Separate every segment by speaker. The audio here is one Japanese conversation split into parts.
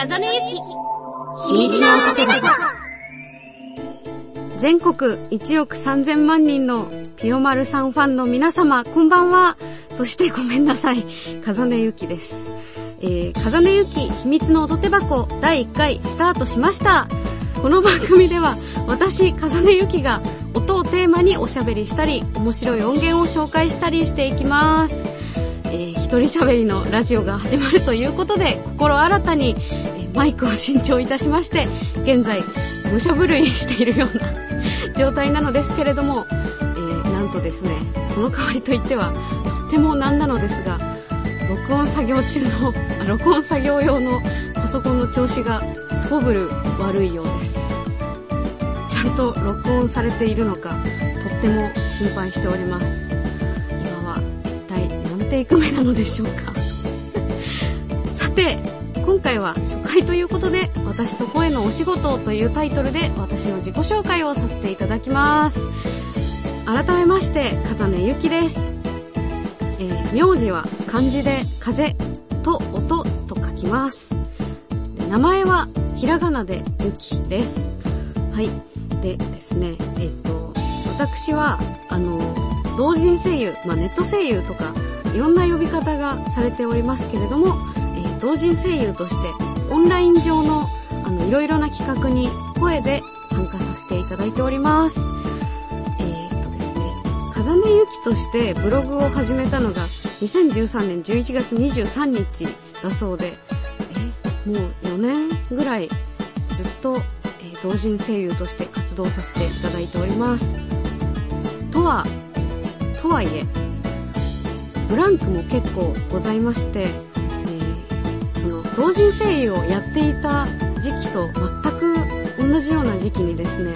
Speaker 1: 風根ゆき。秘密のおば
Speaker 2: 全国1億3000万人のピヨマルさんファンの皆様、こんばんは。そしてごめんなさい。風根ゆきです。えー、風根ゆき秘密の音手箱第1回スタートしました。この番組では私、風根ゆきが音をテーマにおしゃべりしたり、面白い音源を紹介したりしていきます。えー、一人喋りのラジオが始まるということで、心新たに、マイクを新調いたしまして、現在、武者震いしているような 状態なのですけれども、えー、なんとですね、その代わりといっては、とってもなんなのですが、録音作業中の、あ録音作業用のパソコンの調子がすこぶる悪いようです。ちゃんと録音されているのか、とっても心配しております。今は一体何テイク目なのでしょうか。さて、今回は初回ということで、私と声のお仕事というタイトルで私の自己紹介をさせていただきます。改めまして、風根ゆきです。えー、名字は漢字で風と音と書きます。名前はひらがなでゆきです。はい。でですね、えっ、ー、と、私は、あの、同人声優、まあ、ネット声優とか、いろんな呼び方がされておりますけれども、同人声優としてオンライン上のあのいろいろな企画に声で参加させていただいております。えー、とですね、風根ゆきとしてブログを始めたのが2013年11月23日だそうで、えもう4年ぐらいずっと、えー、同人声優として活動させていただいております。とは、とはいえ、ブランクも結構ございまして、同人声優をやっていた時期と全く同じような時期にですね、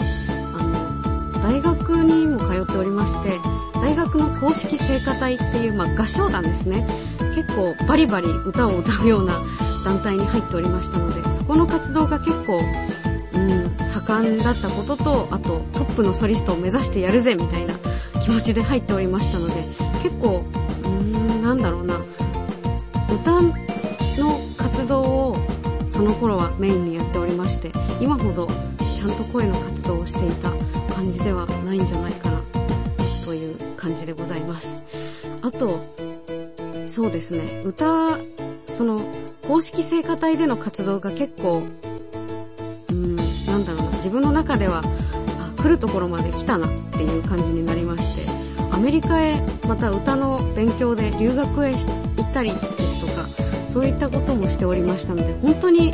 Speaker 2: あの、大学にも通っておりまして、大学の公式聖歌隊っていう、まあ、合唱団ですね。結構バリバリ歌を歌うような団体に入っておりましたので、そこの活動が結構、うん、盛んだったことと、あとトップのソリストを目指してやるぜみたいな気持ちで入っておりましたので、結構、うーん、なんだろうな、歌の活動をその頃はメインにやっておりまして、今ほどちゃんと声の活動をしていた感じではないんじゃないかな、という感じでございます。あと、そうですね、歌、その、公式聖歌隊での活動が結構、うーん、なんだろうな、自分の中では、あ、来るところまで来たなっていう感じになりまして、アメリカへまた歌の勉強で留学へ行ったりですとか、そういったこともしておりましたので、本当に、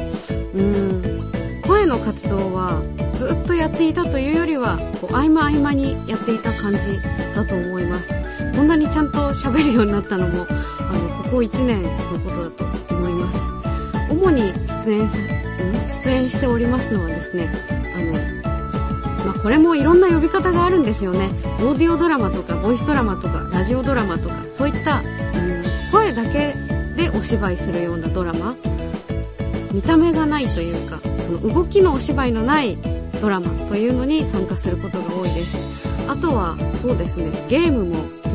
Speaker 2: うん、声の活動はずっとやっていたというよりは、こう合間合間にやっていた感じだと思います。こんなにちゃんと喋るようになったのも、あの、ここ1年のことだと思います。主に出演さ、出演しておりますのはですね、あの、まあ、これもいろんな呼び方があるんですよね。オーディオドラマとか、ボイスドラマとか、ラジオドラマとか、そういった、うん、声だけでお芝居するようなドラマ、見た目がないというか、その動きのお芝居のないドラマというのに参加することが多いです。あとは、そうですね、ゲームも結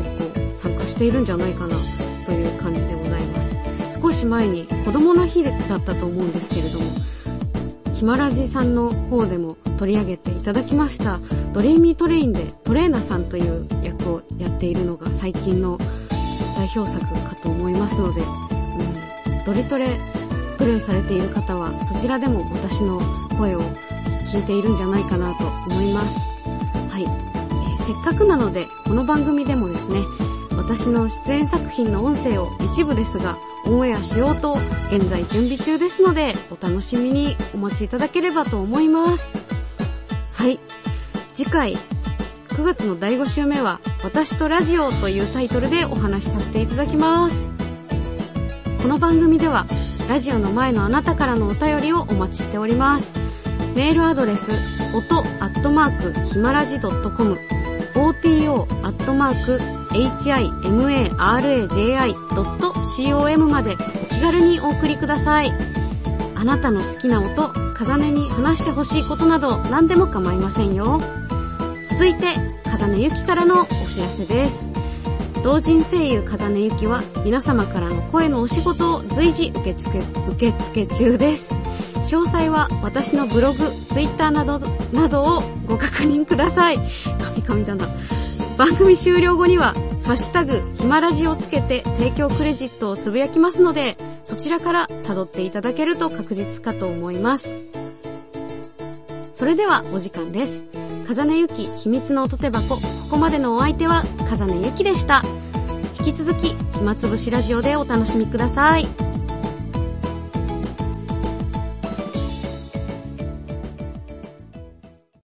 Speaker 2: 構参加しているんじゃないかなという感じでございます。少し前に子供の日だったと思うんですけれども、ヒマラジさんの方でも取り上げていただきました、ドリーミートレインでトレーナさんという役をやっているのが最近の代表作かと思いますので、ドリトレプレイされている方はそちらでも私の声を聞いているんじゃないかなと思います。はい、えー、せっかくなのでこの番組でもですね、私の出演作品の音声を一部ですがオンエアしようと現在準備中ですのでお楽しみにお待ちいただければと思います。はい。次回9月の第5週目は私とラジオというタイトルでお話しさせていただきます。この番組では、ラジオの前のあなたからのお便りをお待ちしております。メールアドレス、音アットマークひまらじ .com、oto アットマーク himaraji.com までお気軽にお送りください。あなたの好きな音、風音に話してほしいことなど何でも構いませんよ。続いて、風音ゆきからのお知らせです。同人声優風根ゆきは皆様からの声のお仕事を随時受付、受付中です。詳細は私のブログ、ツイッターなど、などをご確認ください。神々だな。番組終了後には、ハッシュタグ、ヒマラジをつけて提供クレジットをつぶやきますので、そちらから辿っていただけると確実かと思います。それではお時間です。風根ゆき秘密の音手箱、ここまでのお相手は風根ゆきでした。引き続き、暇つぶしラジオでお楽しみください。